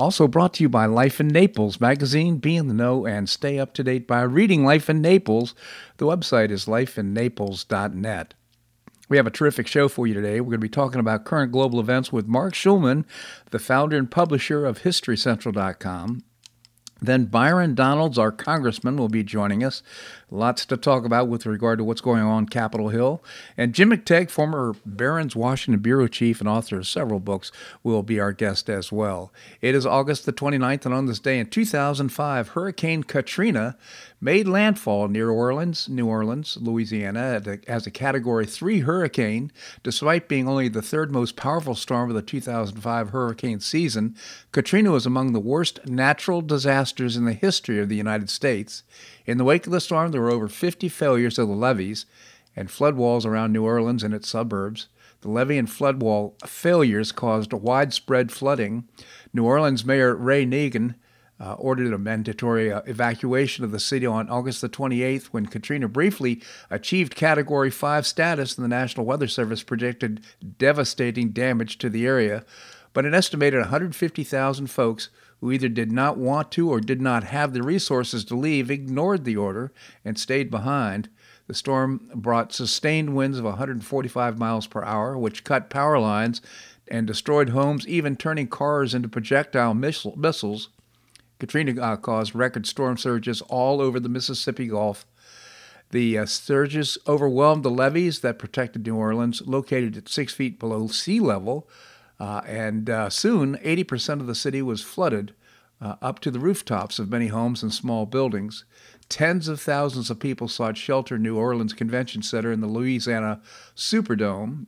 Also brought to you by Life in Naples magazine. Be in the know and stay up to date by reading Life in Naples. The website is lifeinnaples.net. We have a terrific show for you today. We're going to be talking about current global events with Marc Schulman, the founder and publisher of HistoryCentral.com. Then Byron Donalds, our congressman, will be joining us. Lots to talk about with regard to what's going on Capitol Hill. And Jim McTague, former Barron's Washington Bureau Chief and author of several books, will be our guest as well. It is August the 29th, and on this day in 2005, Hurricane Katrina made landfall near Orleans, New Orleans, Louisiana, as a Category 3 hurricane. Despite being only the third most powerful storm of the 2005 hurricane season, Katrina was among the worst natural disasters in the history of the United States. In the wake of the storm, there were over 50 failures of the levees and flood walls around New Orleans and its suburbs. The levee and flood wall failures caused widespread flooding. New Orleans Mayor Ray Nagin uh, ordered a mandatory uh, evacuation of the city on August the 28th when Katrina briefly achieved Category 5 status and the National Weather Service predicted devastating damage to the area. But an estimated 150,000 folks who either did not want to or did not have the resources to leave, ignored the order and stayed behind. The storm brought sustained winds of 145 miles per hour, which cut power lines and destroyed homes, even turning cars into projectile missile, missiles. Katrina uh, caused record storm surges all over the Mississippi Gulf. The uh, surges overwhelmed the levees that protected New Orleans, located at six feet below sea level, uh, and uh, soon, 80% of the city was flooded uh, up to the rooftops of many homes and small buildings. Tens of thousands of people sought shelter in New Orleans Convention Center in the Louisiana Superdome.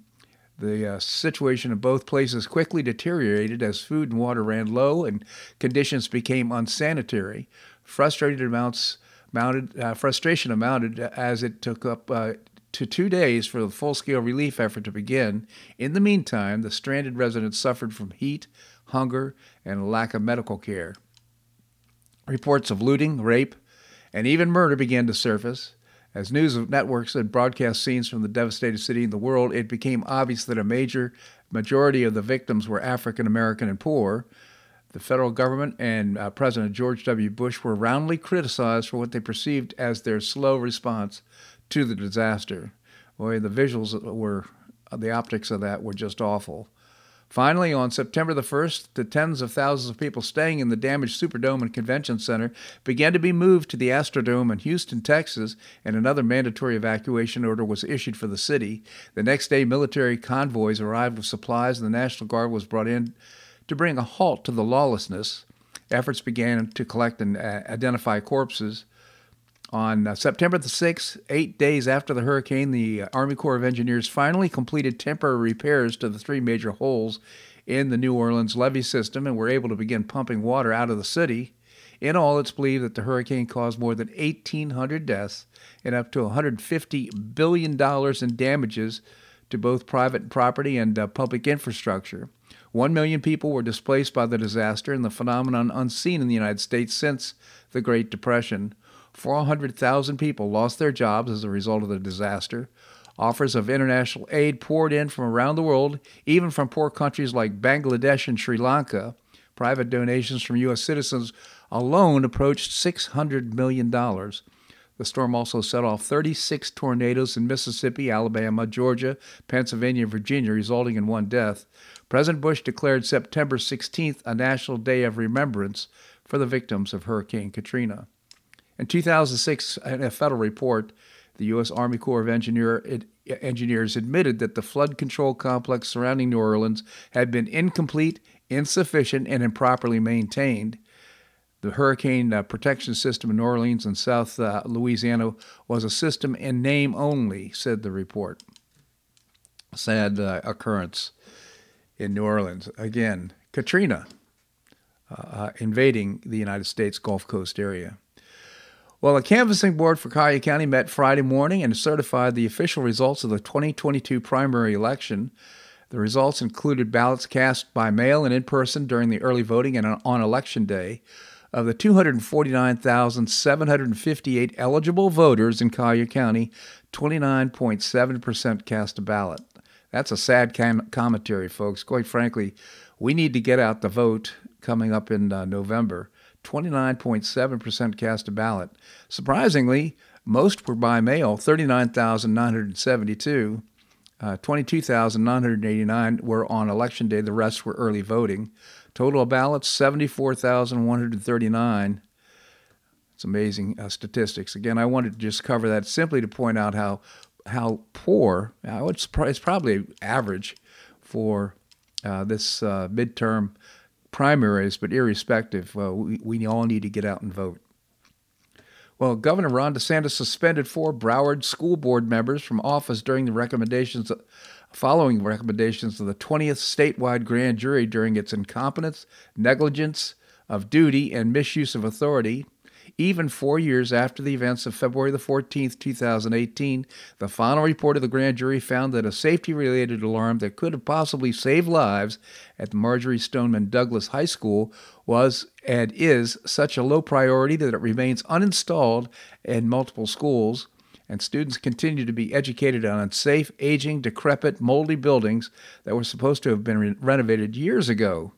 The uh, situation of both places quickly deteriorated as food and water ran low and conditions became unsanitary. Frustrated amounts mounted, uh, frustration amounted as it took up uh, to two days for the full scale relief effort to begin. In the meantime, the stranded residents suffered from heat, hunger, and lack of medical care. Reports of looting, rape, and even murder began to surface. As news of networks had broadcast scenes from the devastated city and the world, it became obvious that a major majority of the victims were African American and poor. The federal government and uh, President George W. Bush were roundly criticized for what they perceived as their slow response to the disaster. Boy, the visuals were, the optics of that were just awful. Finally, on September the 1st, the tens of thousands of people staying in the damaged Superdome and Convention Center began to be moved to the Astrodome in Houston, Texas, and another mandatory evacuation order was issued for the city. The next day, military convoys arrived with supplies, and the National Guard was brought in to bring a halt to the lawlessness. Efforts began to collect and uh, identify corpses. On uh, September the 6th, eight days after the hurricane, the Army Corps of Engineers finally completed temporary repairs to the three major holes in the New Orleans levee system and were able to begin pumping water out of the city. In all, it's believed that the hurricane caused more than 1,800 deaths and up to $150 billion in damages to both private property and uh, public infrastructure. One million people were displaced by the disaster, and the phenomenon unseen in the United States since the Great Depression. 400,000 people lost their jobs as a result of the disaster. Offers of international aid poured in from around the world, even from poor countries like Bangladesh and Sri Lanka. Private donations from U.S. citizens alone approached $600 million. The storm also set off 36 tornadoes in Mississippi, Alabama, Georgia, Pennsylvania, and Virginia, resulting in one death. President Bush declared September 16th a National Day of Remembrance for the victims of Hurricane Katrina. In 2006, in a federal report, the U.S. Army Corps of Engineer, Engineers admitted that the flood control complex surrounding New Orleans had been incomplete, insufficient, and improperly maintained. The hurricane uh, protection system in New Orleans and South uh, Louisiana was a system in name only, said the report. Sad uh, occurrence in New Orleans. Again, Katrina, uh, invading the United States Gulf Coast area. Well, a canvassing board for Collier County met Friday morning and certified the official results of the 2022 primary election. The results included ballots cast by mail and in person during the early voting and on election day. Of the 249,758 eligible voters in Collier County, 29.7% cast a ballot. That's a sad com- commentary, folks. Quite frankly, we need to get out the vote coming up in uh, November. 29.7% cast a ballot. Surprisingly, most were by mail, 39,972. Uh, 22,989 were on election day. The rest were early voting. Total ballots, 74,139. It's amazing uh, statistics. Again, I wanted to just cover that simply to point out how how poor, it's, it's probably average for uh, this uh, midterm primaries, but irrespective, uh, we, we all need to get out and vote. Well, Governor Ron DeSantis suspended four Broward school board members from office during the recommendations following recommendations of the 20th statewide grand jury during its incompetence, negligence of duty, and misuse of authority even four years after the events of February the 14th, 2018, the final report of the grand jury found that a safety related alarm that could have possibly saved lives at the Marjory Stoneman Douglas High School was and is such a low priority that it remains uninstalled in multiple schools and students continue to be educated on unsafe, aging, decrepit, moldy buildings that were supposed to have been re- renovated years ago.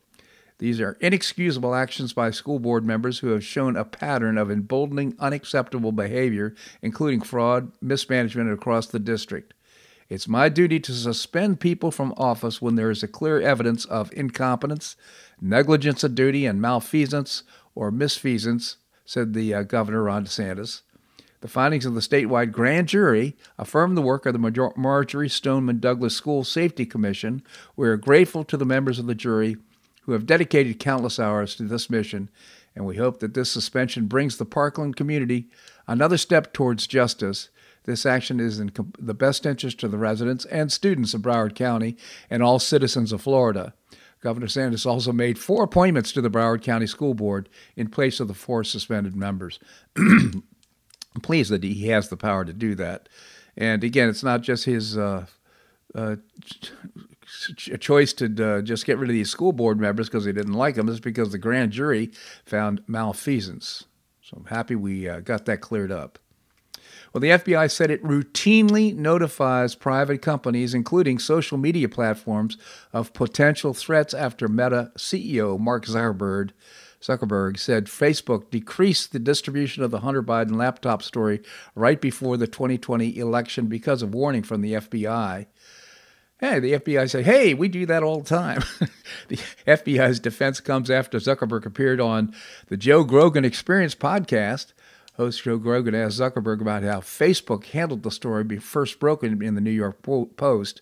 These are inexcusable actions by school board members who have shown a pattern of emboldening unacceptable behavior, including fraud, mismanagement across the district. It's my duty to suspend people from office when there is a clear evidence of incompetence, negligence of duty, and malfeasance or misfeasance, said the uh, governor, Ron DeSantis. The findings of the statewide grand jury affirm the work of the Marjory Stoneman Douglas School Safety Commission. We are grateful to the members of the jury who have dedicated countless hours to this mission, and we hope that this suspension brings the Parkland community another step towards justice. This action is in the best interest of the residents and students of Broward County and all citizens of Florida. Governor DeSantis also made four appointments to the Broward County School Board in place of the four suspended members. I'm pleased that he has the power to do that. And again, it's not just his uh, uh, choice to uh, just get rid of these school board members because they didn't like them. It's because the grand jury found malfeasance. So I'm happy we uh, got that cleared up. Well, the FBI said it routinely notifies private companies, including social media platforms, of potential threats after Meta CEO Mark Zuckerberg, Zuckerberg said Facebook decreased the distribution of the Hunter Biden laptop story right before the 2020 election because of warning from the FBI. Hey, the FBI say, hey, we do that all the time. the FBI's defense comes after Zuckerberg appeared on the Joe Rogan Experience podcast. Host Joe Rogan asked Zuckerberg about how Facebook handled the story first broken in the New York Post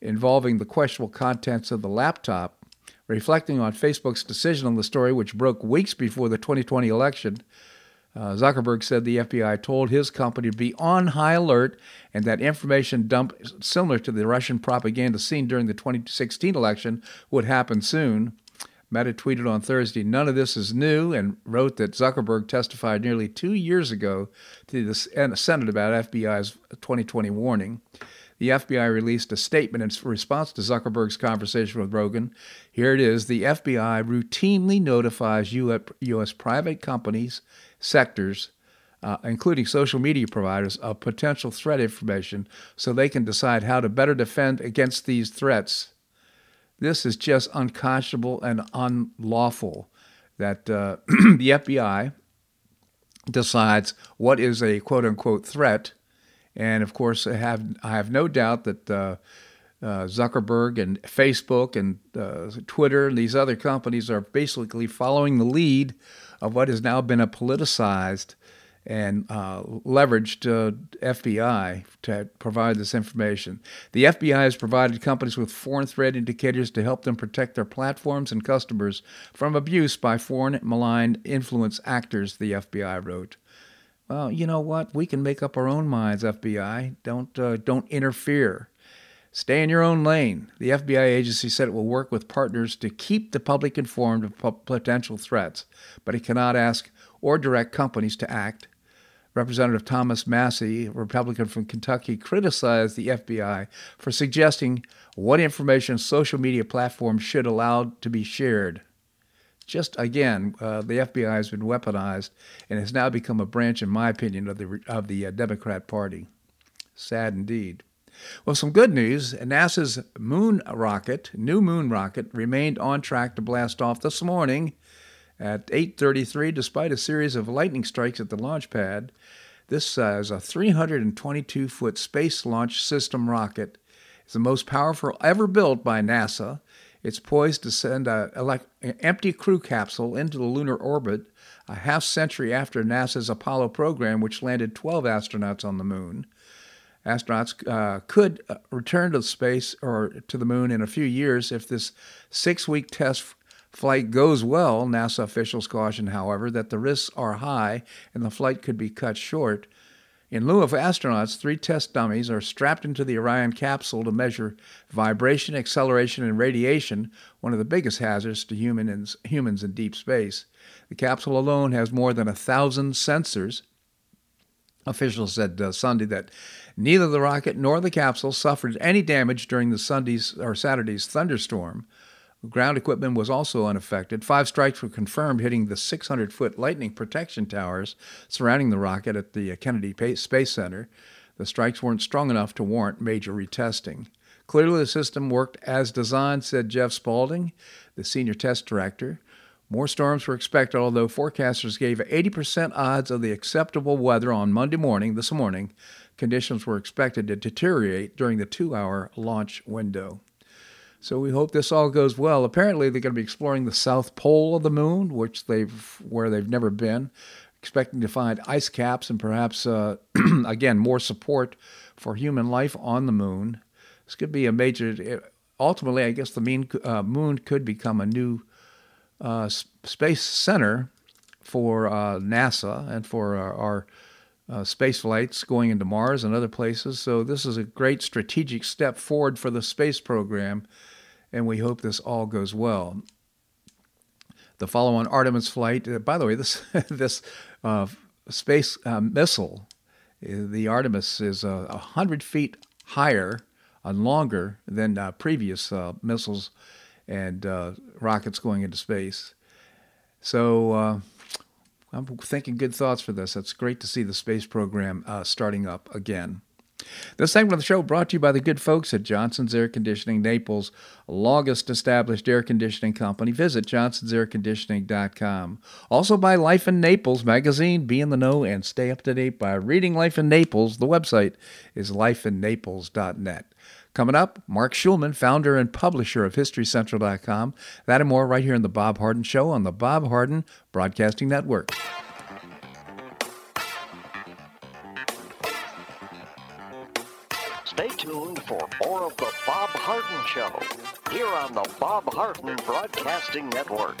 involving the questionable contents of the laptop. Reflecting on Facebook's decision on the story, which broke weeks before the 2020 election, uh, Zuckerberg said the FBI told his company to be on high alert and that information dump similar to the Russian propaganda seen during the 2016 election would happen soon. Meta tweeted on Thursday, none of this is new, and wrote that Zuckerberg testified nearly two years ago to the Senate about FBI's 2020 warning. The FBI released a statement in response to Zuckerberg's conversation with Rogan. Here it is The FBI routinely notifies U.S. private companies sectors, uh, including social media providers, of potential threat information so they can decide how to better defend against these threats. This is just unconscionable and unlawful that uh, the FBI decides what is a quote unquote threat. And of course, I have, I have no doubt that uh, uh, Zuckerberg and Facebook and uh, Twitter and these other companies are basically following the lead of what has now been a politicized and uh, leveraged uh, FBI to provide this information. The FBI has provided companies with foreign threat indicators to help them protect their platforms and customers from abuse by foreign malign influence actors, the FBI wrote. Well, you know what? We can make up our own minds, FBI. Don't, uh, don't interfere. Stay in your own lane. The FBI agency said it will work with partners to keep the public informed of potential threats, but it cannot ask or direct companies to act. Representative Thomas Massie, a Republican from Kentucky, criticized the FBI for suggesting what information social media platforms should allow to be shared. Just again, uh, the FBI has been weaponized and has now become a branch, in my opinion, of the of the uh, Democrat Party. Sad indeed. Well, some good news. NASA's moon rocket, new moon rocket, remained on track to blast off this morning at 8:33 despite a series of lightning strikes at the launch pad. This uh, is a 322-foot space launch system rocket. It's the most powerful ever built by NASA. It's poised to send an empty crew capsule into the lunar orbit a half century after NASA's Apollo program, which landed 12 astronauts on the moon. Astronauts uh, could uh, return to space or to the moon in a few years if this six week test flight goes well. NASA officials caution, however, that the risks are high and the flight could be cut short. In lieu of astronauts, three test dummies are strapped into the Orion capsule to measure vibration, acceleration, and radiation, one of the biggest hazards to humans, humans in deep space. The capsule alone has more than a thousand sensors. Officials said uh, Sunday that Neither the rocket nor the capsule suffered any damage during the Sunday's or Saturday's thunderstorm. Ground equipment was also unaffected. Five strikes were confirmed hitting the 600 foot lightning protection towers surrounding the rocket at the Kennedy Space Center. The strikes weren't strong enough to warrant major retesting. Clearly, the system worked as designed, said Jeff Spaulding, the senior test director. More storms were expected, although forecasters gave 80% odds of the acceptable weather on Monday morning, this morning, conditions were expected to deteriorate during the two hour launch window. So we hope this all goes well. Apparently, they're going to be exploring the south pole of the moon, which they've where they've never been, expecting to find ice caps and perhaps uh, again more support for human life on the moon. This could be a major. Ultimately, I guess the mean, uh, moon could become a new uh, space center for uh, NASA and for our, our uh, space flights going into Mars and other places. So, this is a great strategic step forward for the space program, and we hope this all goes well. The follow on Artemis flight, uh, by the way, this, this uh, space uh, missile, uh, the Artemis, is uh, 100 feet higher and longer than previous missiles and rockets going into space. So, I'm thinking good thoughts for this. It's great to see the space program uh, starting up again. This segment of the show brought to you by the good folks at Johnson's Air Conditioning, Naples' longest established air conditioning company. Visit johnsonsairconditioning.com. Also by Life in Naples magazine. Be in the know and stay up to date by reading Life in Naples. The website is lifeinnaples.net. Coming up, Marc Schulman, founder and publisher of HistoryCentral.com. That and more right here on The Bob Harden Show on the Bob Harden Broadcasting Network. Stay tuned for more of The Bob Harden Show here on the Bob Harden Broadcasting Network.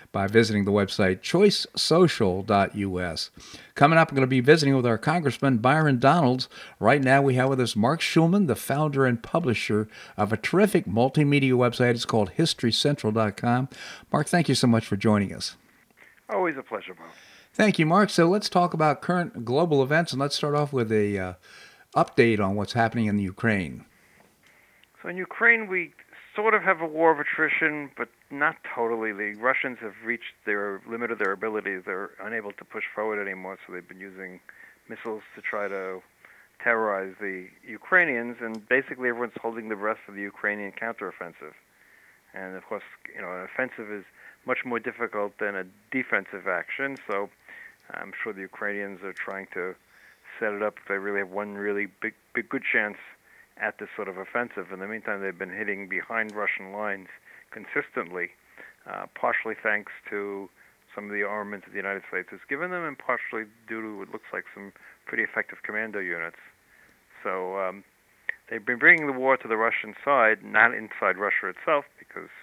by visiting the website choicesocial.us. Coming up, I'm going to be visiting with our Congressman Byron Donalds. Right now, we have with us Marc Schulman, the founder and publisher of a terrific multimedia website. It's called HistoryCentral.com. Marc, thank you so much for joining us. Always a pleasure, Bob. Thank you, Marc. So let's talk about current global events, and let's start off with a uh, update on what's happening in the Ukraine. So in Ukraine, we sort of have a war of attrition, but not totally. The Russians have reached their limit of their abilities. They're unable to push forward anymore, so they've been using missiles to try to terrorize the Ukrainians, and basically everyone's holding the breath for the Ukrainian counteroffensive. And of course, you know, an offensive is much more difficult than a defensive action. So I'm sure the Ukrainians are trying to set it up. They really have one really big, big, good chance at this sort of offensive. In the meantime, they've been hitting behind Russian lines consistently, uh, partially thanks to some of the armaments that the United States has given them, and partially due to what looks like some pretty effective commando units. So um, they've been bringing the war to the Russian side, not inside Russia itself, because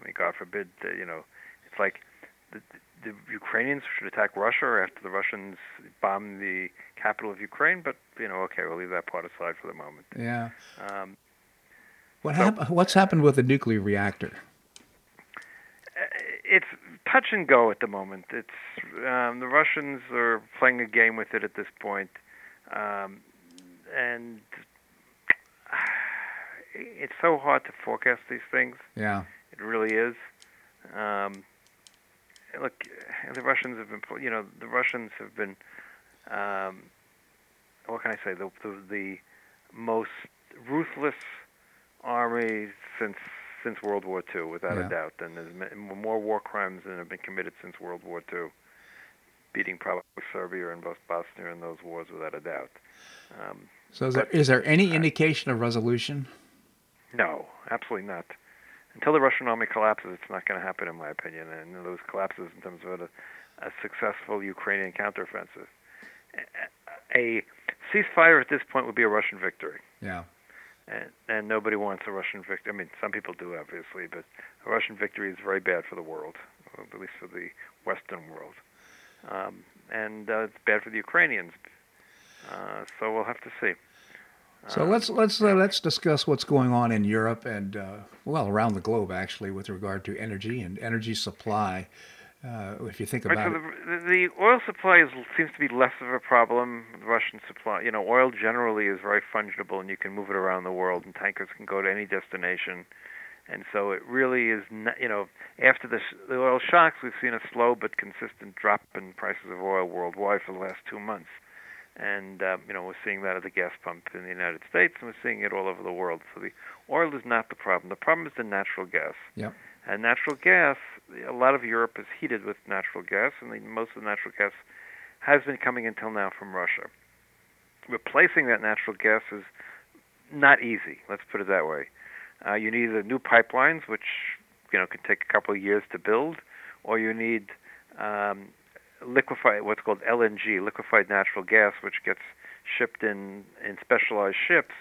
I mean, God forbid, uh, you know, it's like the, the Ukrainians should attack Russia after the Russians bomb the capital of Ukraine. But you know, okay, we'll leave that part aside for the moment. Yeah. Um, what so, hap- What's happened with the nuclear reactor? Uh, it's touch and go at the moment. It's um, the Russians are playing a game with it at this point, um, and it's so hard to forecast these things. Yeah. It really is. Um, look, the Russians have been, you know, the Russians have been, um, what can I say, the, the, the most ruthless army since since World War II, without yeah. a doubt. And there's more war crimes than have been committed since World War II, beating probably Serbia and Bosnia in those wars, without a doubt. Um, so, is, but, there, is there any indication of resolution? No, absolutely not until the Russian army collapses, it's not going to happen, in my opinion. And those collapses in terms of a, a successful Ukrainian counteroffensive. A ceasefire at this point would be a Russian victory. Yeah. And, and nobody wants a Russian victory. I mean, some people do, obviously, but a Russian victory is very bad for the world, at least for the Western world. Um, and uh, it's bad for the Ukrainians. Uh, so we'll have to see. So let's let's uh, let's discuss what's going on in Europe and uh, well around the globe actually with regard to energy and energy supply. Uh, if you think about right, so the, the, oil supply is, seems to be less of a problem. The Russian supply, you know, oil generally is very fungible, and you can move it around the world, and tankers can go to any destination. And so it really is, not, you know, after the, the oil shocks, we've seen a slow but consistent drop in prices of oil worldwide for the last two months and um, you know we're seeing that at the gas pump in the United States, and we're seeing it all over the world. So the oil is not the problem. The problem is the natural gas. Yep. And natural gas, a lot of Europe is heated with natural gas, and the, most of the natural gas has been coming until now from Russia. Replacing that natural gas is not easy. Let's put it that way. Uh, you need either new pipelines, which you know can take a couple of years to build, or you need um, liquefied, what's called LNG, liquefied natural gas, which gets shipped in in specialized ships,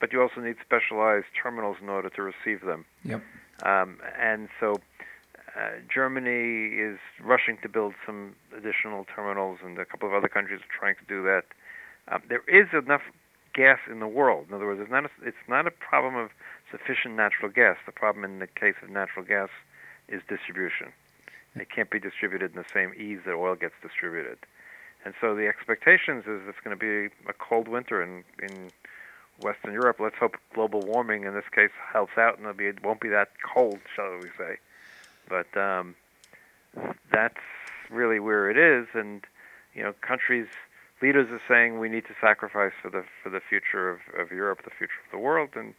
but you also need specialized terminals in order to receive them. Yep. Um, and so uh, Germany is rushing to build some additional terminals, and a couple of other countries are trying to do that. Um, there is enough gas in the world. In other words, it's not a, it's not a problem of sufficient natural gas. The problem in the case of natural gas is distribution. It can't be distributed in the same ease that oil gets distributed. And so the expectations is it's going to be a cold winter in in Western Europe. Let's hope global warming in this case helps out, and it'll be, it won't be that cold, shall we say. But um, that's really where it is, and you know, countries leaders are saying we need to sacrifice for the for the future of, of Europe, the future of the world, and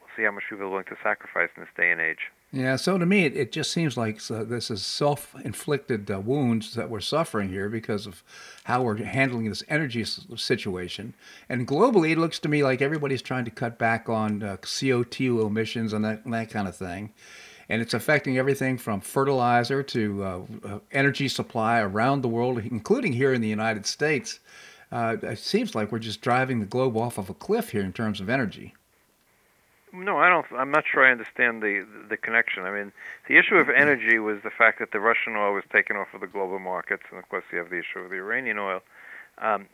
we'll see how much people are willing to sacrifice in this day and age. Yeah, so to me, it, it just seems like so this is self inflicted uh, wounds that we're suffering here because of how we're handling this energy situation. And globally, it looks to me like everybody's trying to cut back on uh, CO2 emissions and that, and that kind of thing. And it's affecting everything from fertilizer to uh, uh, energy supply around the world, including here in the United States. Uh, it seems like we're just driving the globe off of a cliff here in terms of energy. No, I don't. I'm not sure I understand the the connection. I mean, the issue of energy was the fact that the Russian oil was taken off of the global markets, and of course, you have the issue of the Iranian oil. Um,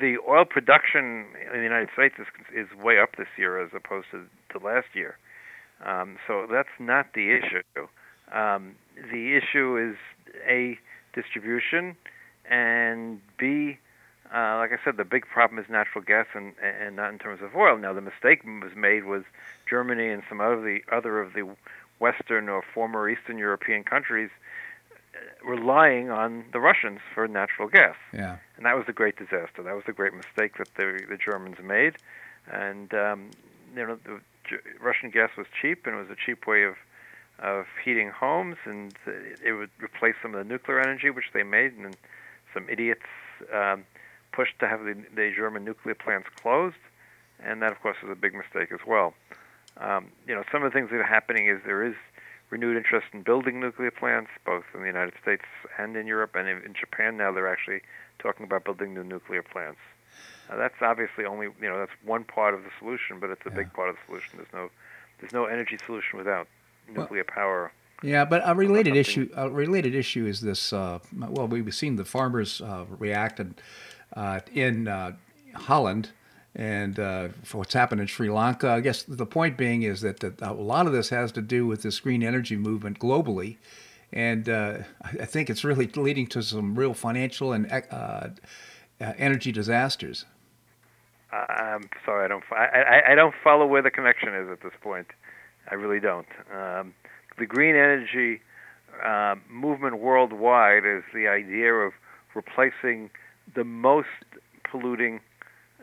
the oil production in the United States is is way up this year as opposed to, to last year. Um, so that's not the issue. Um, the issue is a distribution, and b uh, like I said, the big problem is natural gas and and not in terms of oil. Now the mistake was made was Germany and some of the other of the Western or former Eastern European countries uh, relying on the Russians for natural gas. Yeah. And that was the great disaster. That was the great mistake that the the Germans made. And um, you know, the Russian gas was cheap, and it was a cheap way of of heating homes, and it would replace some of the nuclear energy which they made, and some idiots um, pushed to have the, the German nuclear plants closed, and that, of course, was a big mistake as well. Um, you know, some of the things that are happening is there is renewed interest in building nuclear plants, both in the United States and in Europe, and in, in Japan now they're actually talking about building new nuclear plants. Uh, that's obviously only you know that's one part of the solution, but it's a yeah. big part of the solution. There's no there's no energy solution without nuclear well, power. Yeah, but a related issue a related issue is this. Uh, well, we've seen the farmers uh, react and uh, in uh, Holland and uh, for what's happened in Sri Lanka. I guess the point being is that, that a lot of this has to do with this green energy movement globally. And uh, I think it's really leading to some real financial and uh, uh, energy disasters. I'm sorry, I don't. I, I, don't follow where the connection is at this point. I really don't. Um, the green energy uh, movement worldwide is the idea of replacing the most polluting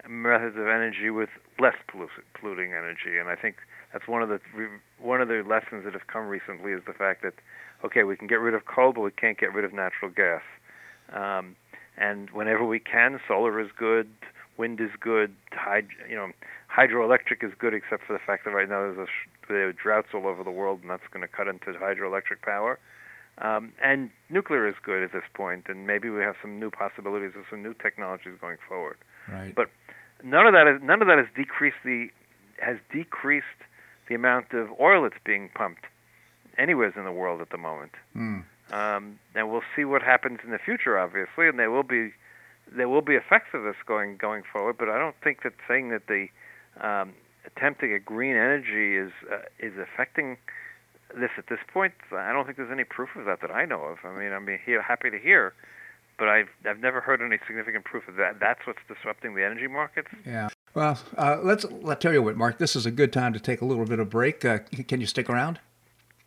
methods of energy with less polluting energy, and I think that's one of the one of the lessons that have come recently is the fact that okay, we can get rid of coal, but we can't get rid of natural gas. Um, and whenever we can, solar is good, wind is good, hyd- you know, hydroelectric is good, except for the fact that right now there's a sh- there are droughts all over the world, and that's going to cut into hydroelectric power. Um, and nuclear is good at this point, and maybe we have some new possibilities of some new technologies going forward. Right. But none of that is, none of that has decreased the has decreased the amount of oil that's being pumped anywhere in the world at the moment. Mm. Um, and we'll see what happens in the future, obviously, and there will be there will be effects of this going going forward. But I don't think that saying that the um, attempt to get green energy is uh, is affecting this at this point, I don't think there's any proof of that that I know of. I mean, I'm happy to hear, but I've I've never heard any significant proof of that. That's what's disrupting the energy markets. Yeah. Well, uh, let's let tell you what, Marc. This is a good time to take a little bit of break. Uh, can you stick around?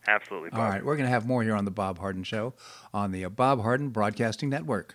Absolutely. Bob. All right, we're going to have more here on the Bob Harden Show on the Bob Harden Broadcasting Network.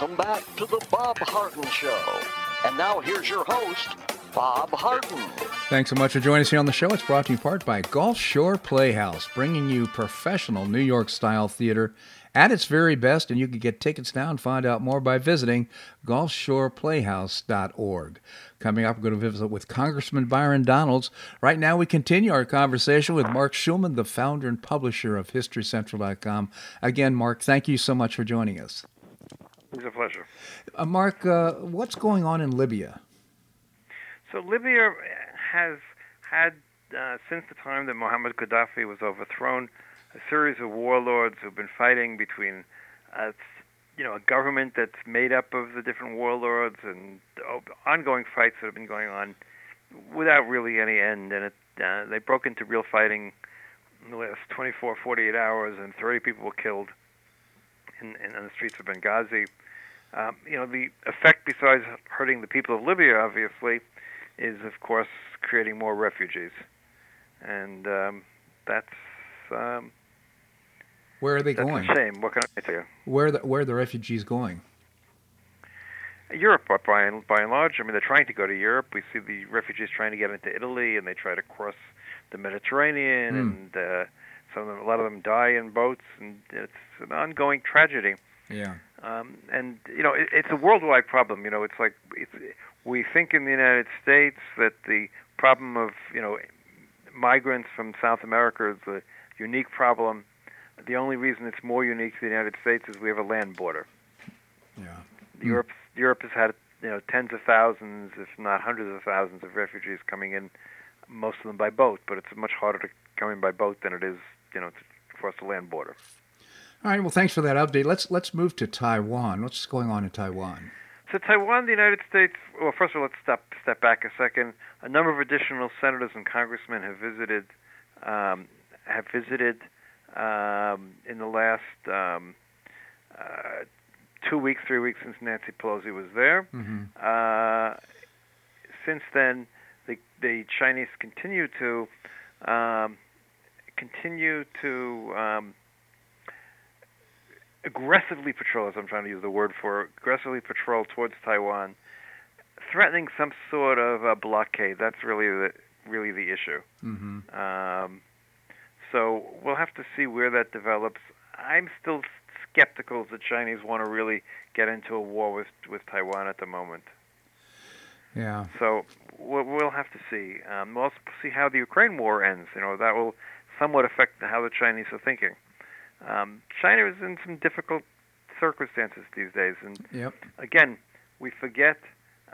Welcome back to the Bob Harden Show. And now here's your host, Bob Harden. Thanks so much for joining us here on the show. It's brought to you in part by Gulf Shore Playhouse, bringing you professional New York style theater at its very best. And you can get tickets now and find out more by visiting gulfshoreplayhouse.org. Coming up, we're going to visit with Congressman Byron Donalds. Right now, we continue our conversation with Marc Schulman, the founder and publisher of HistoryCentral.com. Again, Marc, thank you so much for joining us. It's a pleasure. Uh, Marc, uh, what's going on in Libya? So Libya has had, uh, since the time that Muammar Gaddafi was overthrown, a series of warlords who've been fighting between, uh, you know, a government that's made up of the different warlords and ongoing fights that have been going on without really any end. And it, uh, they broke into real fighting in the last 24, 48 hours, and 30 people were killed in, in, in the streets of Benghazi. Um, you know, the effect, besides hurting the people of Libya, obviously, is of course creating more refugees, and um, that's um, where are they that's going? a shame. What can I tell you? Where the where are the refugees going? Europe, by and by and large. I mean, they're trying to go to Europe. We see the refugees trying to get into Italy, and they try to cross the Mediterranean, Mm. and uh, some of them, a lot of them die in boats, and it's an ongoing tragedy. Yeah. Um, and you know, it, it's a worldwide problem. You know, it's like it's, we think in the United States that the problem of you know migrants from South America is a unique problem. The only reason it's more unique to the United States is we have a land border. Yeah. Europe Europe has had you know tens of thousands, if not hundreds of thousands, of refugees coming in, most of them by boat. But it's much harder to come in by boat than it is you know to cross the land border. All right. Well, thanks for that update. Let's let's move to Taiwan. What's going on in Taiwan? So Taiwan, the United States. Well, first of all, let's step step back a second. A number of additional senators and congressmen have visited um, have visited um, in the last um, uh, two weeks, three weeks since Nancy Pelosi was there. Mm-hmm. Uh, since then, the the Chinese continue to um, continue to um, aggressively patrol, as I'm trying to use the word for, aggressively patrol towards Taiwan, threatening some sort of a blockade. That's really the really the issue. Mm-hmm. Um, so we'll have to see where that develops. I'm still skeptical the Chinese want to really get into a war with with Taiwan at the moment. Yeah. So we'll, we'll have to see. Um, we'll also see how the Ukraine war ends. You know that will somewhat affect how the Chinese are thinking. Um, China is in some difficult circumstances these days, and Yep. again, we forget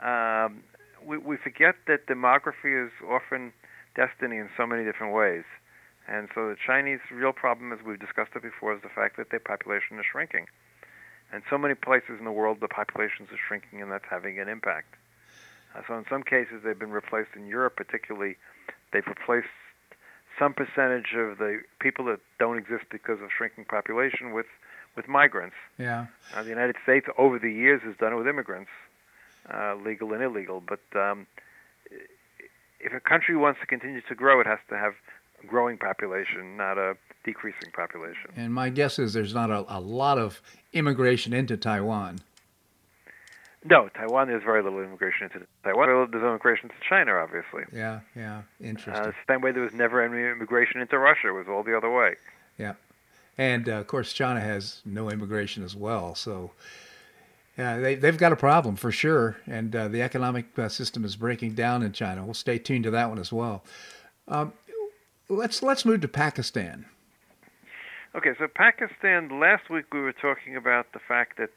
um, we, we forget that demography is often destiny in so many different ways. And so the Chinese real problem, as we've discussed it before, is the fact that their population is shrinking. And so many places in the world, the populations are shrinking, and that's having an impact. Uh, so in some cases, they've been replaced in Europe, particularly. They've replaced some percentage of the people that don't exist because of shrinking population with with migrants. Yeah. Uh, the United States, over the years, has done it with immigrants, uh, legal and illegal. But um, if a country wants to continue to grow, it has to have a growing population, not a decreasing population. And my guess is there's not a, a lot of immigration into Taiwan. No, Taiwan. There's very little immigration into Taiwan. There's immigration to China, obviously. Yeah, yeah, interesting. Uh, same way there was never any immigration into Russia. It was all the other way. Yeah, and uh, of course China has no immigration as well. So yeah, they they've got a problem for sure, and uh, the economic uh, system is breaking down in China. We'll stay tuned to that one as well. Um, let's let's move to Pakistan. Okay, so Pakistan. Last week we were talking about the fact that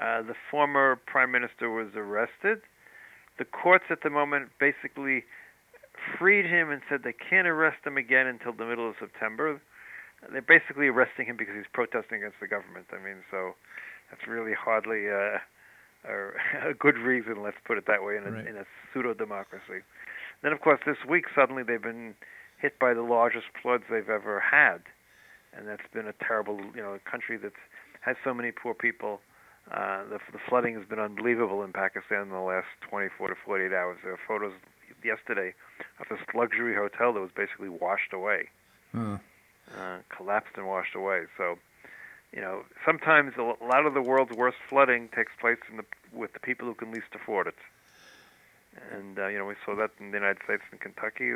uh, the former prime minister was arrested. The courts at the moment basically freed him and said they can't arrest him again until the middle of September. They're basically arresting him because he's protesting against the government. I mean, so that's really hardly uh, a, a good reason, let's put it that way, in a, right. in a pseudo democracy. Then, of course, this week suddenly they've been hit by the largest floods they've ever had, and that's been a terrible, you know, a country that has so many poor people uh, the, the flooding has been unbelievable in Pakistan in the last 24 to 48 hours. There are photos yesterday of this luxury hotel that was basically washed away, huh. uh, collapsed and washed away. So, you know, sometimes a lot of the world's worst flooding takes place in the, with the people who can least afford it. And uh, you know, we saw that in the United States and Kentucky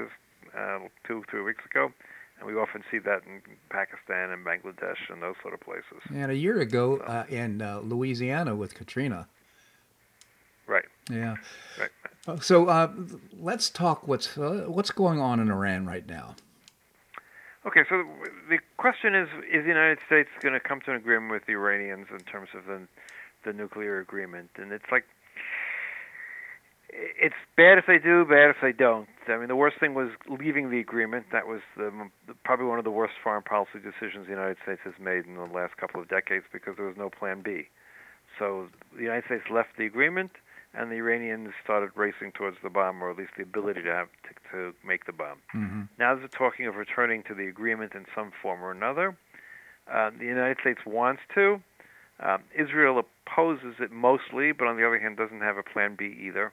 uh, two, three weeks ago and we often see that in Pakistan and Bangladesh and those sort of places. And a year ago uh, in uh, Louisiana with Katrina. Right. Yeah. Right. Uh, so uh, let's talk what's uh, what's going on in Iran right now. Okay, so the question is: Is the United States going to come to an agreement with the Iranians in terms of the the nuclear agreement? And it's like it's bad if they do, bad if they don't. I mean, the worst thing was leaving the agreement. That was the, probably one of the worst foreign policy decisions the United States has made in the last couple of decades because there was no plan B. So the United States left the agreement, and the Iranians started racing towards the bomb, or at least the ability to have to, to make the bomb. Mm-hmm. Now they're talking of returning to the agreement in some form or another. Uh, the United States wants to. Um, Israel opposes it mostly, but on the other hand, doesn't have a plan B either.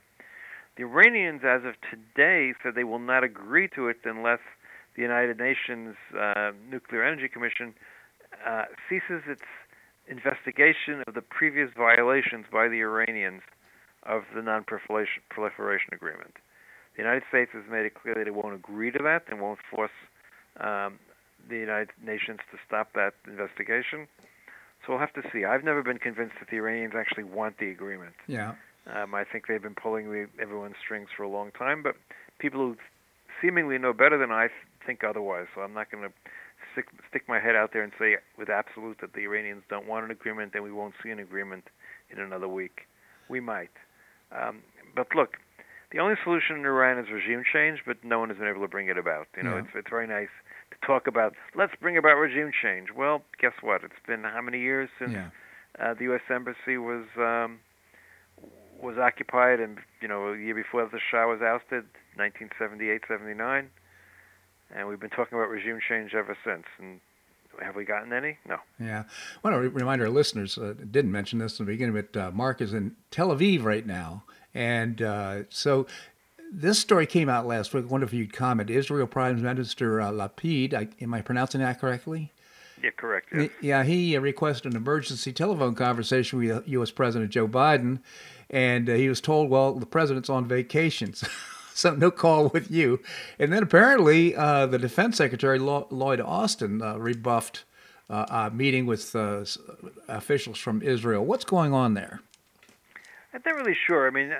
The Iranians, as of today, said they will not agree to it unless the United Nations uh, Nuclear Energy Commission uh, ceases its investigation of the previous violations by the Iranians of the non-proliferation agreement. The United States has made it clear that it won't agree to that and won't force um, the United Nations to stop that investigation. So we'll have to see. I've never been convinced that the Iranians actually want the agreement. Yeah. Um, I think they've been pulling the, everyone's strings for a long time, but people who seemingly know better than I think otherwise. So I'm not going to stick, stick my head out there and say with absolute that the Iranians don't want an agreement and we won't see an agreement in another week. We might. Um, but look, the only solution in Iran is regime change, but no one has been able to bring it about. You know, Yeah. it's it's very nice to talk about let's bring about regime change. Well, guess what? It's been how many years since Yeah. uh, the U.S. embassy was um, was occupied, and you know, a year before the Shah was ousted, 1978, 79, and we've been talking about regime change ever since. And have we gotten any? No. Yeah. I want to re- remind our listeners, uh, didn't mention this in the beginning, but uh, Marc is in Tel Aviv right now. And uh, so this story came out last week. I wonder if you'd comment. Israel Prime Minister uh, Lapid, I, am I pronouncing that correctly? Yeah, correct. Yes. Yeah, he uh, requested an emergency telephone conversation with U.S. President Joe Biden, and uh, he was told, "Well, the president's on vacation." so no call with you." And then apparently, uh, the Defense Secretary Lo- Lloyd Austin uh, rebuffed uh, a meeting with uh, officials from Israel. What's going on there? I'm not really sure. I mean,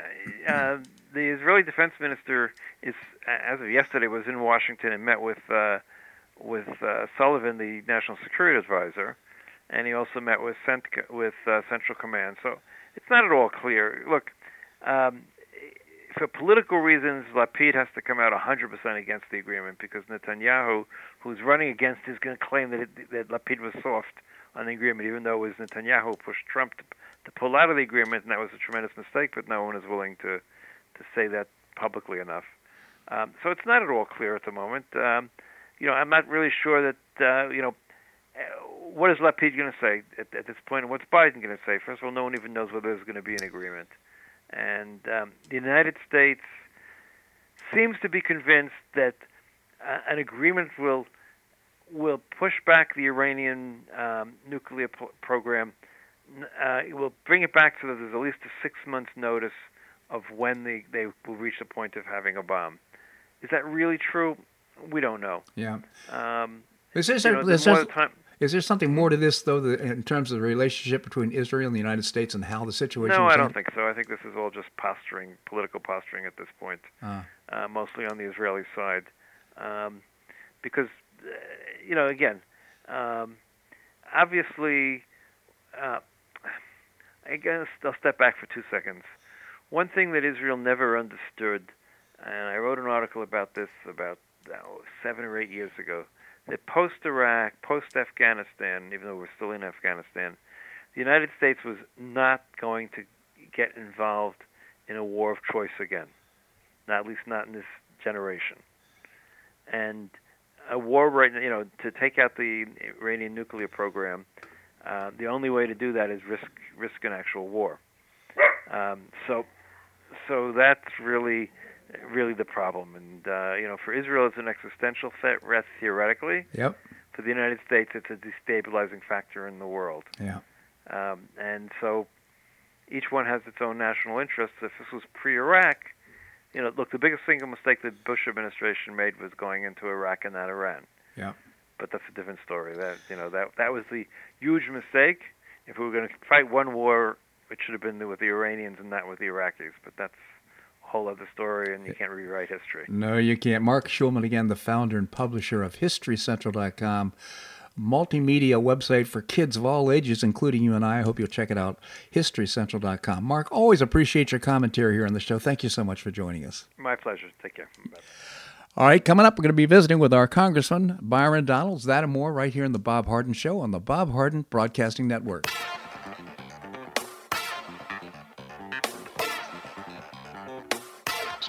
uh, the Israeli defense minister is, as of yesterday, was in Washington and met with with Sullivan, the national security advisor, and he also met with Cent- with Central Command. So it's not at all clear. Look, um, for political reasons, Lapid has to come out 100% against the agreement because Netanyahu, who's running against, is going to claim that it, that Lapid was soft on the agreement, even though it was Netanyahu who pushed Trump to, to pull out of the agreement, and that was a tremendous mistake. But no one is willing to to say that publicly enough. Um, so it's not at all clear at the moment. Um, you know, I'm not really sure that uh, you know what is Lapid going to say at, at this point, and what's Biden going to say. First of all, no one even knows whether there's going to be an agreement, and um, the United States seems to be convinced that uh, an agreement will will push back the Iranian um, nuclear po- program. Uh, it will bring it back so that there's at least a six month notice of when they, they will reach the point of having a bomb. Is that really true? We don't know. Yeah. Um, this is, you know, is, there, time, is there something more to this, though, that, in terms of the relationship between Israel and the United States and how the situation is No, I don't think so. I think this is all just posturing, political posturing at this point, uh. Uh, mostly on the Israeli side. Um, because, uh, you know, again, um, obviously, uh, I guess I'll step back for two seconds. One thing that Israel never understood, and I wrote an article about this about oh, seven or eight years ago, post Iraq, post Afghanistan, even though we're still in Afghanistan, the United States was not going to get involved in a war of choice again. Not at least not in this generation. And a war right you know to take out the Iranian nuclear program, uh, the only way to do that is risk risk an actual war. Um, so so that's really really the problem. And uh, you know, for Israel, it's an existential threat theoretically. Yep. For the United States, it's a destabilizing factor in the world. Yeah. Um, and so each one has its own national interests. If this was pre-Iraq, you know, look, the biggest single mistake the Bush administration made was going into Iraq and not Iran. Yeah. But that's a different story. That you know that that was the huge mistake. If we were going to fight one war, it should have been with the Iranians and not with the Iraqis. But that's whole other story, and you can't rewrite history. No, you can't. Marc Schulman, again, the founder and publisher of HistoryCentral.com multimedia website for kids of all ages, including you and I. I hope you'll check it out, historycentral.com. Mark, always appreciate your commentary here on the show. Thank you so much for joining us. My pleasure. Take care. Bye. All right, coming up, we're going to be visiting with our Congressman, Byron Donalds. That and more right here in the Bob Harden Show on the Bob Harden Broadcasting Network.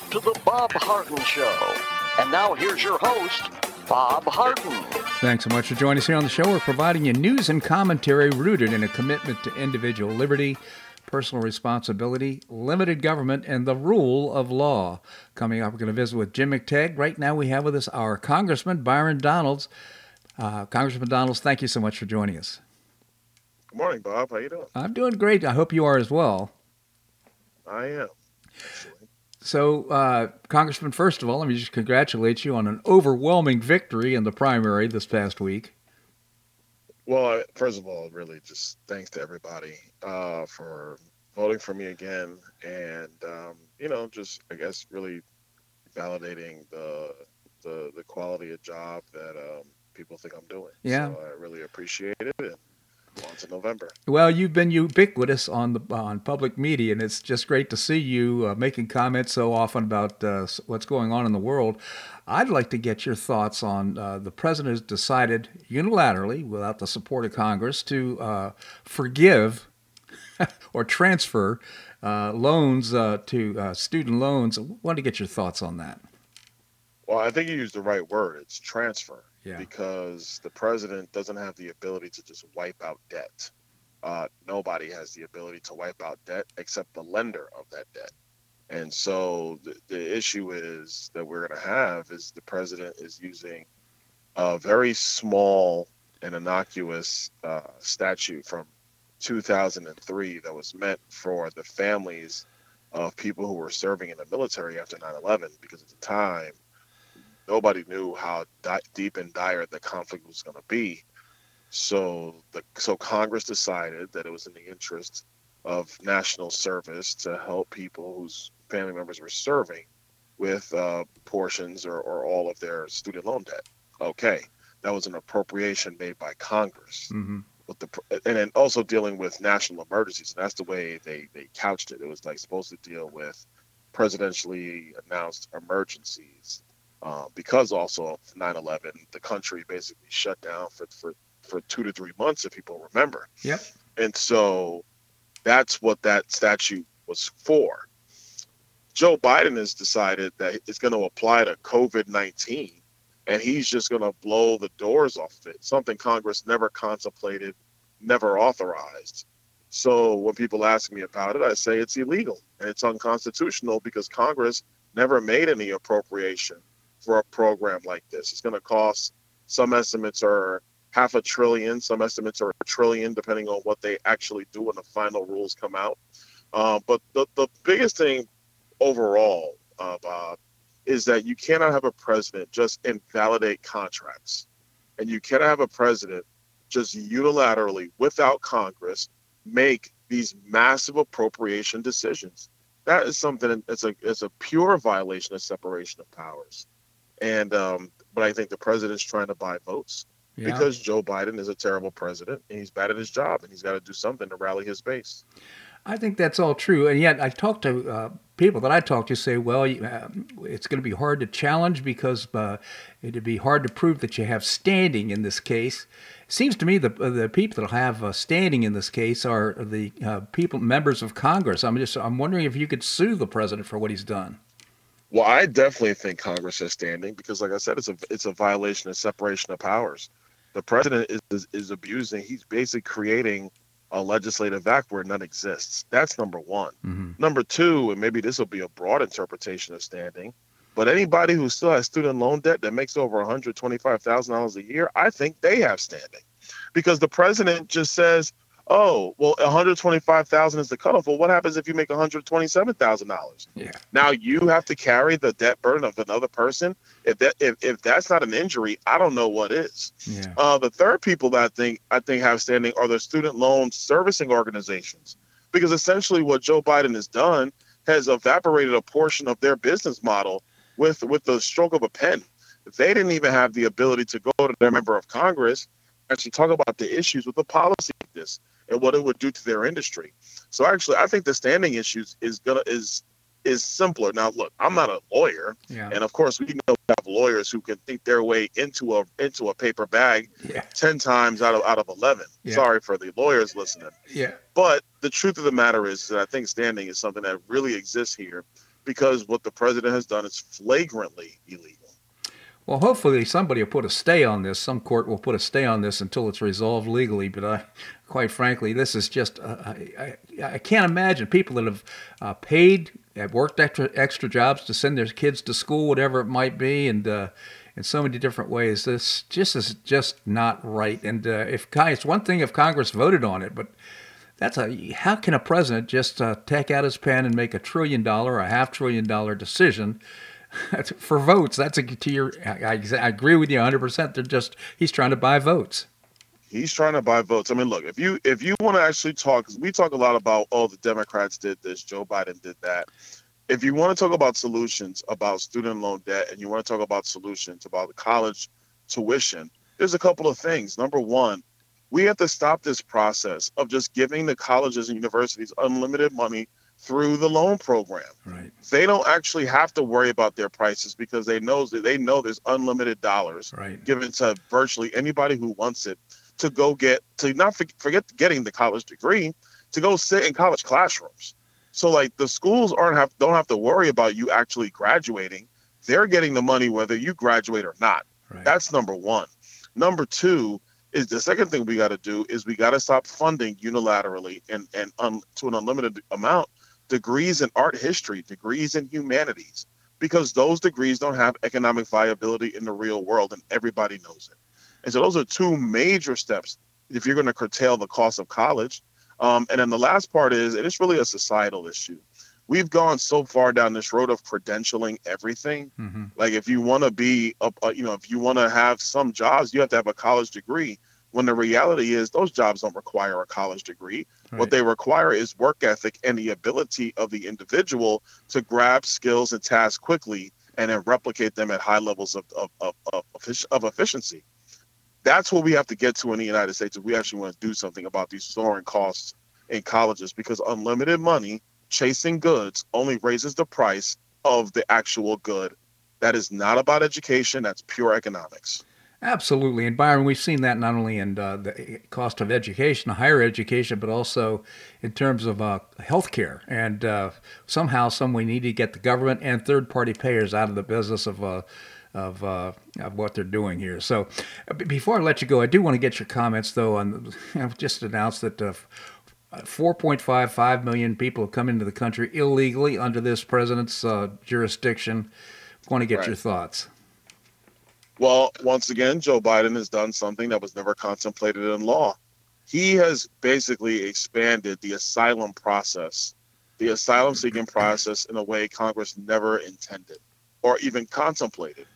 Back to the Bob Harden Show. And now here's your host, Bob Harden. Thanks so much for joining us here on the show. We're providing you news and commentary rooted in a commitment to individual liberty. personal responsibility, limited government, and the rule of law. Coming up, we're going to visit with Jim McTague. Right now, we have with us our Congressman Byron Donalds. Uh, Congressman Donalds, thank you so much for joining us. Good morning, Bob. How are you doing? I'm doing great. I hope you are as well. I am. So, uh, Congressman, first of all, let me just congratulate you on an overwhelming victory in the primary this past week. Well, first of all, really just thanks to everybody uh, for voting for me again, and um, you know, just I guess really validating the the, the quality of job that um, people think I'm doing. Yeah, so I really appreciate it. And, in November. Well, you've been ubiquitous on the on public media, and it's just great to see you uh, making comments so often about uh, what's going on in the world. I'd like to get your thoughts on uh, the president has decided unilaterally, without the support of Congress, to uh, forgive or transfer uh, loans uh, to student loans. I want to get your thoughts on that. Well, I think you used the right word. It's transfer yeah. because the president doesn't have the ability to just wipe out debt. Uh, nobody has the ability to wipe out debt except the lender of that debt. And so the, the issue is that we're going to have is the president is using a very small and innocuous uh, statute from 2003 that was meant for the families of people who were serving in the military after 9 11 because at the time nobody knew how di- deep and dire the conflict was going to be. So the so Congress decided that it was in the interest of national service to help people whose family members were serving with uh, portions or, or all of their student loan debt. Okay, that was an appropriation made by Congress. Mm-hmm. With the and then also dealing with national emergencies. And that's the way they they couched it. It was like supposed to deal with presidentially announced emergencies uh, because also of 9/11, the country basically shut down for, for for two to three months, if people remember. Yep. And so that's what that statute was for. Joe Biden has decided that it's going to apply to COVID 19 and he's just going to blow the doors off of it, something Congress never contemplated, never authorized. So when people ask me about it, I say it's illegal and it's unconstitutional because Congress never made any appropriation for a program like this. It's going to cost, some estimates are half a trillion, some estimates are a trillion, depending on what they actually do when the final rules come out. Uh, but the, the biggest thing overall, uh, Bob, is that you cannot have a president just invalidate contracts. And you cannot have a president just unilaterally, without Congress, make these massive appropriation decisions. That is something that's a, it's a pure violation of separation of powers. And um, but I think the president's trying to buy votes yeah. because Joe Biden is a terrible president and he's bad at his job and he's got to do something to rally his base. I think that's all true, and yet I talk to uh, people that I talk to say, well, uh, it's going to be hard to challenge because uh, it'd be hard to prove that you have standing in this case. It seems to me the the people that have uh, standing in this case are the uh, people members of Congress. I'm just I'm wondering if you could sue the president for what he's done. Well, I definitely think Congress has standing because, like I said, it's a it's a violation of separation of powers. The president is is, is abusing. He's basically creating a legislative act where none exists. That's number one. Mm-hmm. Number two, and maybe this will be a broad interpretation of standing, but anybody who still has student loan debt that makes over one hundred twenty five thousand dollars a year, I think they have standing, because the president just says oh, well, 125,000 is the cutoff. Well, what happens if you make 127,000 dollars? Yeah. Now you have to carry the debt burden of another person. If that if, if that's not an injury, I don't know what is. Yeah. Uh, the third people that I think I think have standing are the student loan servicing organizations, because essentially what Joe Biden has done has evaporated a portion of their business model with with the stroke of a pen. They didn't even have the ability to go to their member of Congress actually talk about the issues with the policy like this and what it would do to their industry. So actually, I think the standing issues is gonna is is simpler. Now, look, I'm not a lawyer, yeah. and of course, we know we have lawyers who can think their way into a into a paper bag yeah. ten times out of out of eleven. Yeah. Sorry for the lawyers listening. Yeah. But the truth of the matter is that I think standing is something that really exists here because what the president has done is flagrantly illegal. Well, hopefully somebody will put a stay on this. Some court will put a stay on this until it's resolved legally. But I, quite frankly, this is just uh, I, I, I, can't imagine people that have uh, paid, have worked extra extra jobs to send their kids to school, whatever it might be, and uh, in so many different ways. This just is just not right. And uh, if it's one thing if Congress voted on it, but that's a how can a president just uh, take out his pen and make a trillion dollar, a half trillion dollar decision? for votes. That's a to your. I, I agree with you 100. percent They're just he's trying to buy votes. He's trying to buy votes. I mean, look, if you if you want to actually talk, because we talk a lot about, oh, the Democrats did this, Joe Biden did that. If you want to talk about solutions about student loan debt, and you want to talk about solutions about college tuition, there's a couple of things. Number one, we have to stop this process of just giving the colleges and universities unlimited money through the loan program. Right. They don't actually have to worry about their prices because they know that they know there's unlimited dollars right. given to virtually anybody who wants it to go get to not forget getting the college degree to go sit in college classrooms. So like the schools aren't have don't have to worry about you actually graduating. They're getting the money whether you graduate or not. Right. That's number 1. Number 2 is the second thing we got to do is we got to stop funding unilaterally and and um, to an unlimited amount degrees in art history, degrees in humanities, because those degrees don't have economic viability in the real world and everybody knows it. And so those are two major steps if you're going to curtail the cost of college. Um, and then the last part is, and it's really a societal issue. We've gone so far down this road of credentialing everything. Mm-hmm. Like if you want to be, a, a, you know, if you want to have some jobs, you have to have a college degree. When the reality is, those jobs don't require a college degree. Right. What they require is work ethic and the ability of the individual to grab skills and tasks quickly and then replicate them at high levels of, of, of, of, of efficiency. That's what we have to get to in the United States if we actually want to do something about these soaring costs in colleges because unlimited money chasing goods only raises the price of the actual good. That is not about education, that's pure economics. Absolutely. And Byron, we've seen that not only in uh, the cost of education, higher education, but also in terms of uh, health care. And uh, somehow, some we need to get the government and third party payers out of the business of. Uh, of, uh, of what they're doing here. So, uh, before I let you go, I do want to get your comments though. On I've just announced that 4.55 million people have come into the country illegally under this president's jurisdiction. I want to get right. your thoughts. Well, once again, Joe Biden has done something that was never contemplated in law. He has basically expanded the asylum process, the asylum seeking process in a way Congress never intended or even contemplated.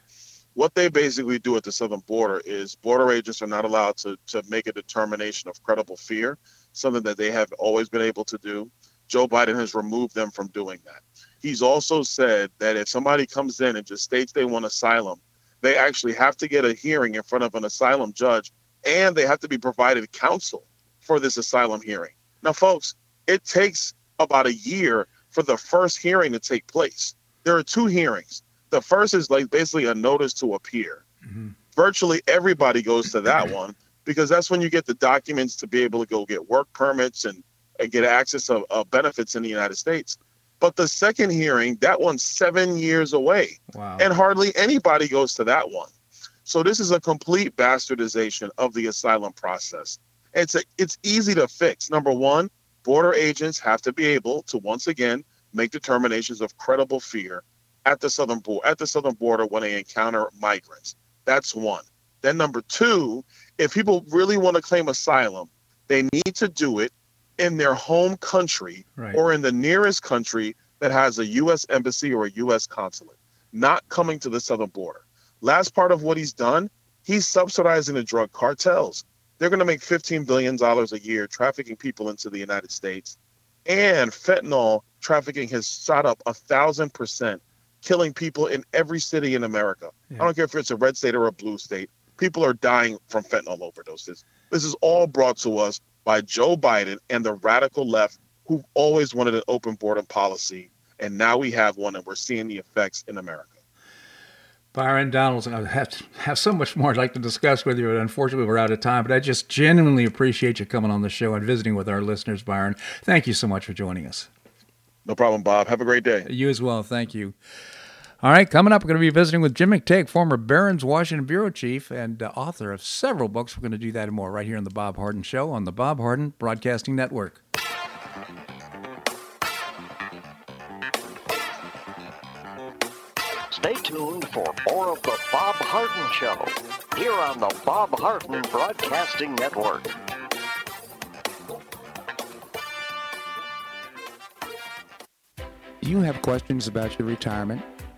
What they basically do at the southern border is border agents are not allowed to, to make a determination of credible fear, something that they have always been able to do. Joe Biden has removed them from doing that. He's also said that if somebody comes in and just states they want asylum, they actually have to get a hearing in front of an asylum judge and they have to be provided counsel for this asylum hearing. Now, folks, it takes about a year for the first hearing to take place. There are two hearings. The first is like basically a notice to appear. Mm-hmm. Virtually everybody goes to that one because that's when you get the documents to be able to go get work permits and, and get access of, of benefits in the United States. But the second hearing, that one's seven years away. Wow. And hardly anybody goes to that one. So this is a complete bastardization of the asylum process. It's a, it's easy to fix. Number one, border agents have to be able to once again make determinations of credible fear at the southern border at the southern border when they encounter migrants. That's one. Then number two, if people really want to claim asylum, they need to do it in their home country right. or in the nearest country that has a U.S. embassy or a U.S. consulate, not coming to the southern border. Last part of what he's done, he's subsidizing the drug cartels. They're going to make $15 billion a year trafficking people into the United States. And fentanyl trafficking has shot up a thousand percent, killing people in every city in America. Yeah. I don't care if it's a red state or a blue state. People are dying from fentanyl overdoses. This is all brought to us by Joe Biden and the radical left who always wanted an open border policy. And now we have one, and we're seeing the effects in America. Byron Donalds, I have, have so much more I'd like to discuss with you, but unfortunately we're out of time. But I just genuinely appreciate you coming on the show and visiting with our listeners, Byron. Thank you so much for joining us. No problem, Bob. Have a great day. You as well. Thank you. All right, coming up, we're going to be visiting with Jim McTague, former Barron's Washington Bureau Chief and uh, author of several books. We're going to do that and more right here on The Bob Harden Show on the Bob Harden Broadcasting Network. Stay tuned for more of The Bob Harden Show here on the Bob Harden Broadcasting Network. You have questions about your retirement?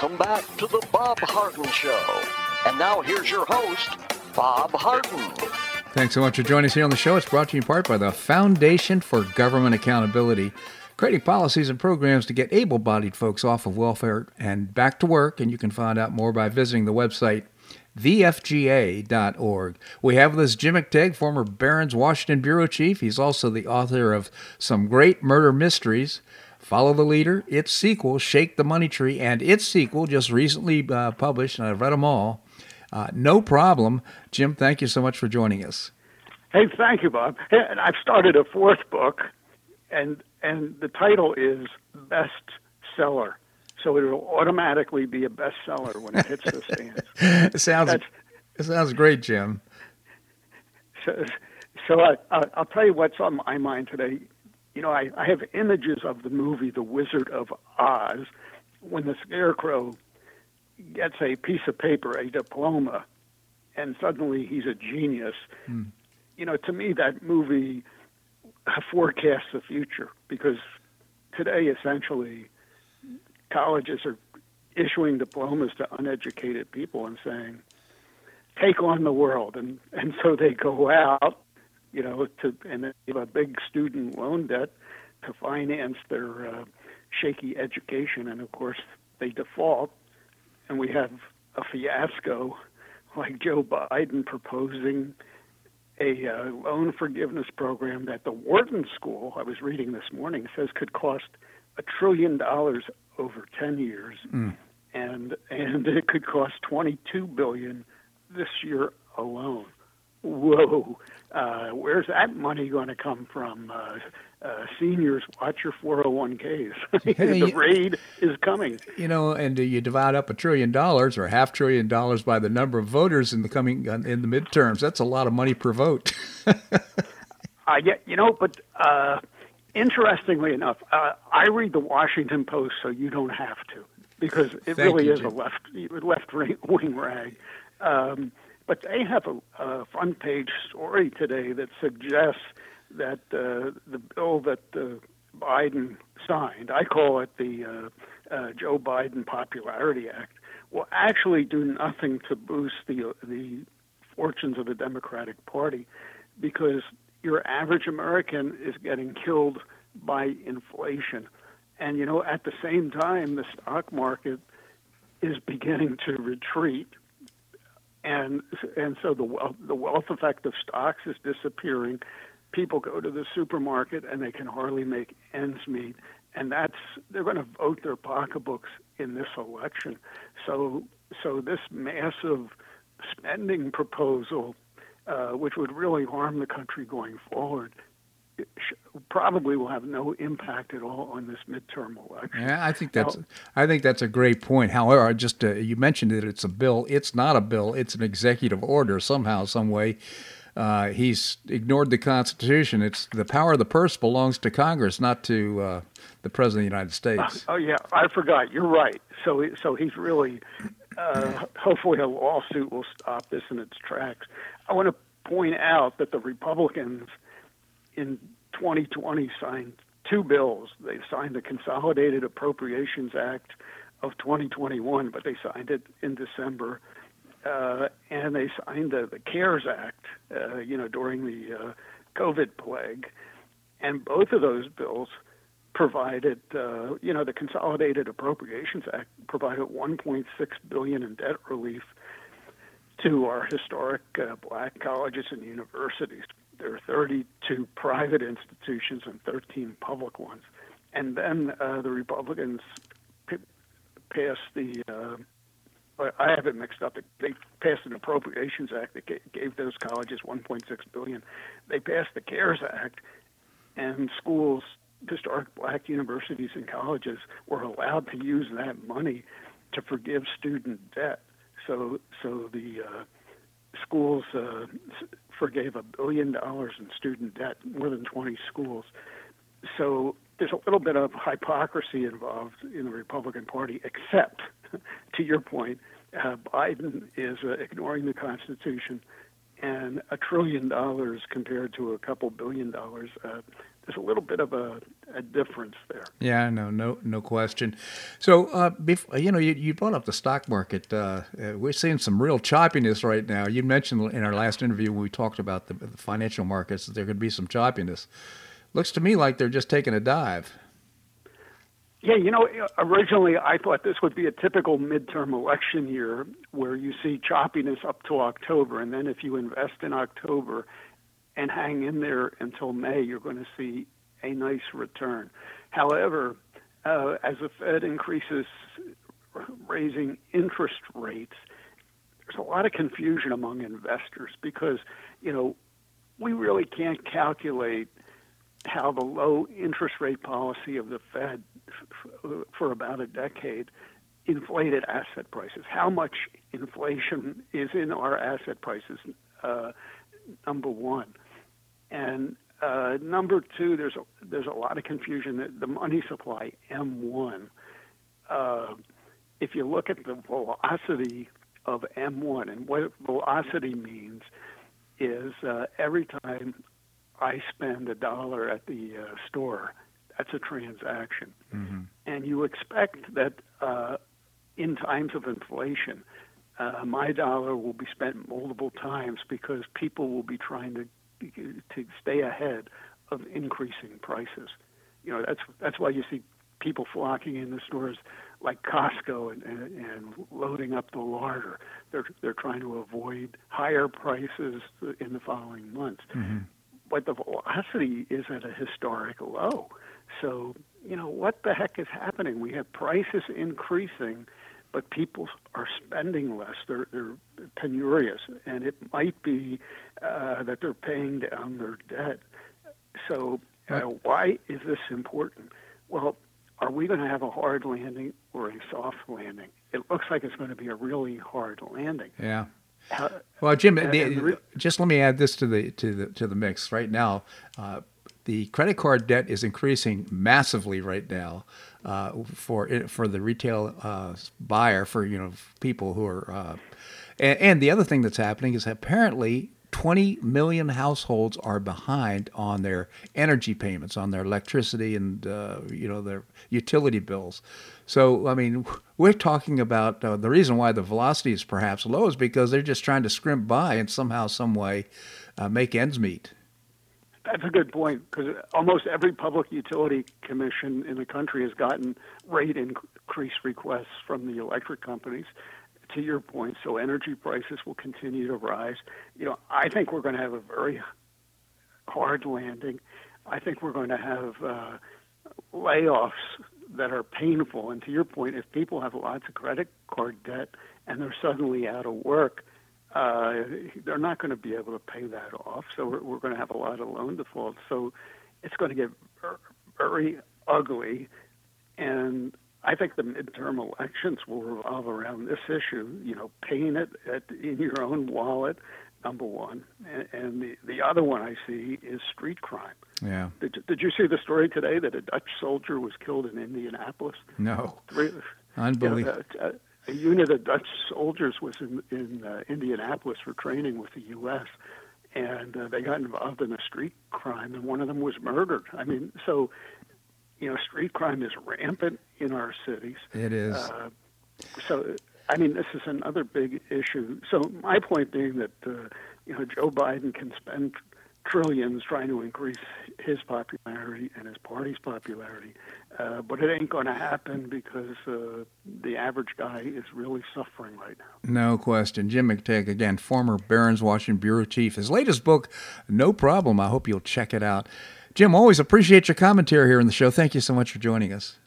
Welcome back to the Bob Harden Show. And now here's your host, Bob Harden. Thanks so much for joining us here on the show. It's brought to you in part by the Foundation for Government Accountability, creating policies and programs to get able bodied folks off of welfare and back to work. And you can find out more by visiting the website thefga.org. We have with us Jim McTague, former Barron's Washington Bureau Chief. He's also the author of some great murder mysteries. Follow the Leader, its sequel, Shake the Money Tree, and its sequel, just recently uh, published, and I've read them all. Uh, no problem. Jim, thank you so much for joining us. Hey, thank you, Bob. And I've started a fourth book, and and the title is Bestseller. So it will automatically be a bestseller when it hits the stands. it sounds it sounds great, Jim. So, so I, I'll tell you what's on my mind today you know, I, I have images of the movie The Wizard of Oz when the scarecrow gets a piece of paper, a diploma, and suddenly he's a genius. Mm. You know, to me, that movie forecasts the future because today, essentially, colleges are issuing diplomas to uneducated people and saying, take on the world. And, and so they go out you know, to and they have a big student loan debt to finance their uh, shaky education, and of course they default, and we have a fiasco like Joe Biden proposing a uh, loan forgiveness program that the Wharton School, I was reading this morning, says could cost a trillion dollars over 10 years, mm. and and it could cost 22 billion this year alone whoa, uh, where's that money going to come from? Uh, uh, seniors, watch your 401ks. The raid is coming. You know, and you divide up a trillion dollars or half trillion dollars by the number of voters in the coming uh, in the midterms. That's a lot of money per vote. uh, yeah, you know, but uh, interestingly enough, uh, I read the Washington Post, so you don't have to because it Thank really you, is Jim. a left left wing rag. Um, but they have a, a front page story today that suggests that uh, the bill that uh, Biden signed, I call it the uh, uh, Joe Biden Popularity Act, will actually do nothing to boost the the fortunes of the Democratic Party, because your average American is getting killed by inflation. And, you know, at the same time, the stock market is beginning to retreat. And, and so the wealth, the wealth effect of stocks is disappearing. People go to the supermarket and they can hardly make ends meet. And that's, they're going to vote their pocketbooks in this election. So, so this massive spending proposal, uh, which would really harm the country going forward, probably will have no impact at all on this midterm election. Yeah, I think that's now, I think that's a great point. However, just uh, you mentioned that it's a bill. It's not a bill. It's an executive order somehow, some way. Uh, he's ignored the Constitution. It's the power of the purse belongs to Congress, not to uh, the President of the United States. oh yeah, I forgot. You're right. So so he's really. Uh, hopefully, a lawsuit will stop this in its tracks. I want to point out that the Republicans in 2020 signed two bills. They signed the Consolidated Appropriations Act of 2021, but they signed it in December. Uh, and they signed the, the CARES Act, uh, you know, during the uh, COVID plague. And both of those bills provided, uh, you know, the Consolidated Appropriations Act provided 1.6 billion in debt relief to our historic uh, black colleges and universities. There are 32 private institutions and 13 public ones. And then uh, the Republicans p- passed the, uh, I have it mixed up. They passed an Appropriations Act that gave those colleges 1.6 billion. They passed the CARES Act, and schools, historic black universities and colleges were allowed to use that money to forgive student debt. So, so the uh, schools uh, forgave a billion dollars in student debt, more than 20 schools. So there's a little bit of hypocrisy involved in the Republican Party, except, to your point, uh, Biden is uh, ignoring the Constitution, and a trillion dollars compared to a couple billion dollars. Uh, there's a little bit of a, a difference there. Yeah, no, no, no question. So, uh, before, you know, you, you brought up the stock market. Uh, uh, we're seeing some real choppiness right now. You mentioned in our last interview when we talked about the, the financial markets that there could be some choppiness. Looks to me like they're just taking a dive. Yeah, you know, originally I thought this would be a typical midterm election year where you see choppiness up to October, and then if you invest in October and hang in there until May, you're going to see a nice return. However, uh, as the Fed increases raising interest rates, there's a lot of confusion among investors because, you know, we really can't calculate how the low interest rate policy of the Fed for about a decade inflated asset prices. How much inflation is in our asset prices? Uh, number one. And uh, number two, there's a, there's a lot of confusion. that The money supply M1. Uh, if you look at the velocity of M1, and what velocity means is uh, every time I spend a dollar at the uh, store, that's a transaction. Mm-hmm. And you expect that uh, in times of inflation, uh, my dollar will be spent multiple times because people will be trying to to stay ahead of increasing prices. You know, that's that's why you see people flocking in the stores like Costco and, and, and loading up the larder. They're they're trying to avoid higher prices in the following months. Mm-hmm. But the velocity is at a historic low. So, you know, what the heck is happening? We have prices increasing but people are spending less. They're, they're penurious, and it might be uh, that they're paying down their debt. So, uh, why is this important? Well, are we going to have a hard landing or a soft landing? It looks like it's going to be a really hard landing. Yeah. Well, Jim, the, just let me add this to the to the to the mix right now. Uh, the credit card debt is increasing massively right now uh, for for the retail uh, buyer for you know people who are uh, and, and, the other thing that's happening is apparently 20 million households are behind on their energy payments on their electricity and uh, you know their utility bills. So i mean we're talking about uh, the reason why the velocity is perhaps low is because they're just trying to scrimp by and somehow some way uh, make ends meet That's a good point because almost every public utility commission in the country has gotten rate increase requests from the electric companies. To your point, so energy prices will continue to rise. You know, I think we're going to have a very hard landing. I think we're going to have uh, layoffs that are painful. And to your point, if people have lots of credit card debt and they're suddenly out of work, uh, they're not going to be able to pay that off. So we're, we're going to have a lot of loan defaults. So it's going to get very ugly. And I think the midterm elections will revolve around this issue. You know, paying it at, in your own wallet, number one, and, and the the other one I see is street crime. Yeah. Did Did you see the story today that a Dutch soldier was killed in Indianapolis? No. Three, Unbelievable. You know, a, a, unit of Dutch soldiers was in in uh, Indianapolis for training with the U.S. And uh, they got involved in a street crime, and one of them was murdered. I mean, so you know, street crime is rampant in our cities. It is. Uh, so I mean, this is another big issue. So my point being that uh, you know Joe Biden can spend trillions trying to increase his popularity and his party's popularity, uh, but it ain't going to happen because uh, the average guy is really suffering right now. No question. Jim McTague, again, former Barron's Washington bureau chief. His latest book, No Problem. I hope you'll check it out. Jim, always appreciate your commentary here on the show. Thank you so much for joining us.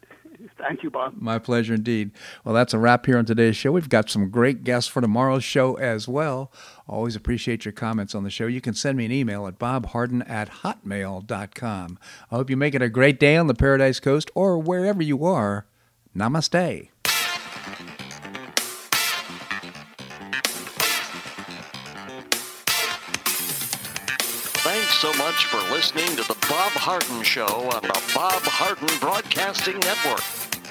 Thank you, Bob. My pleasure indeed. Well, that's a wrap here on today's show. We've got some great guests for tomorrow's show as well. Always appreciate your comments on the show. You can send me an email at bobharden at hotmail.com. I hope you make it a great day on the Paradise Coast or wherever you are. Namaste. Thanks so much for listening to the Bob Harden Show on the Bob Harden Broadcasting Network.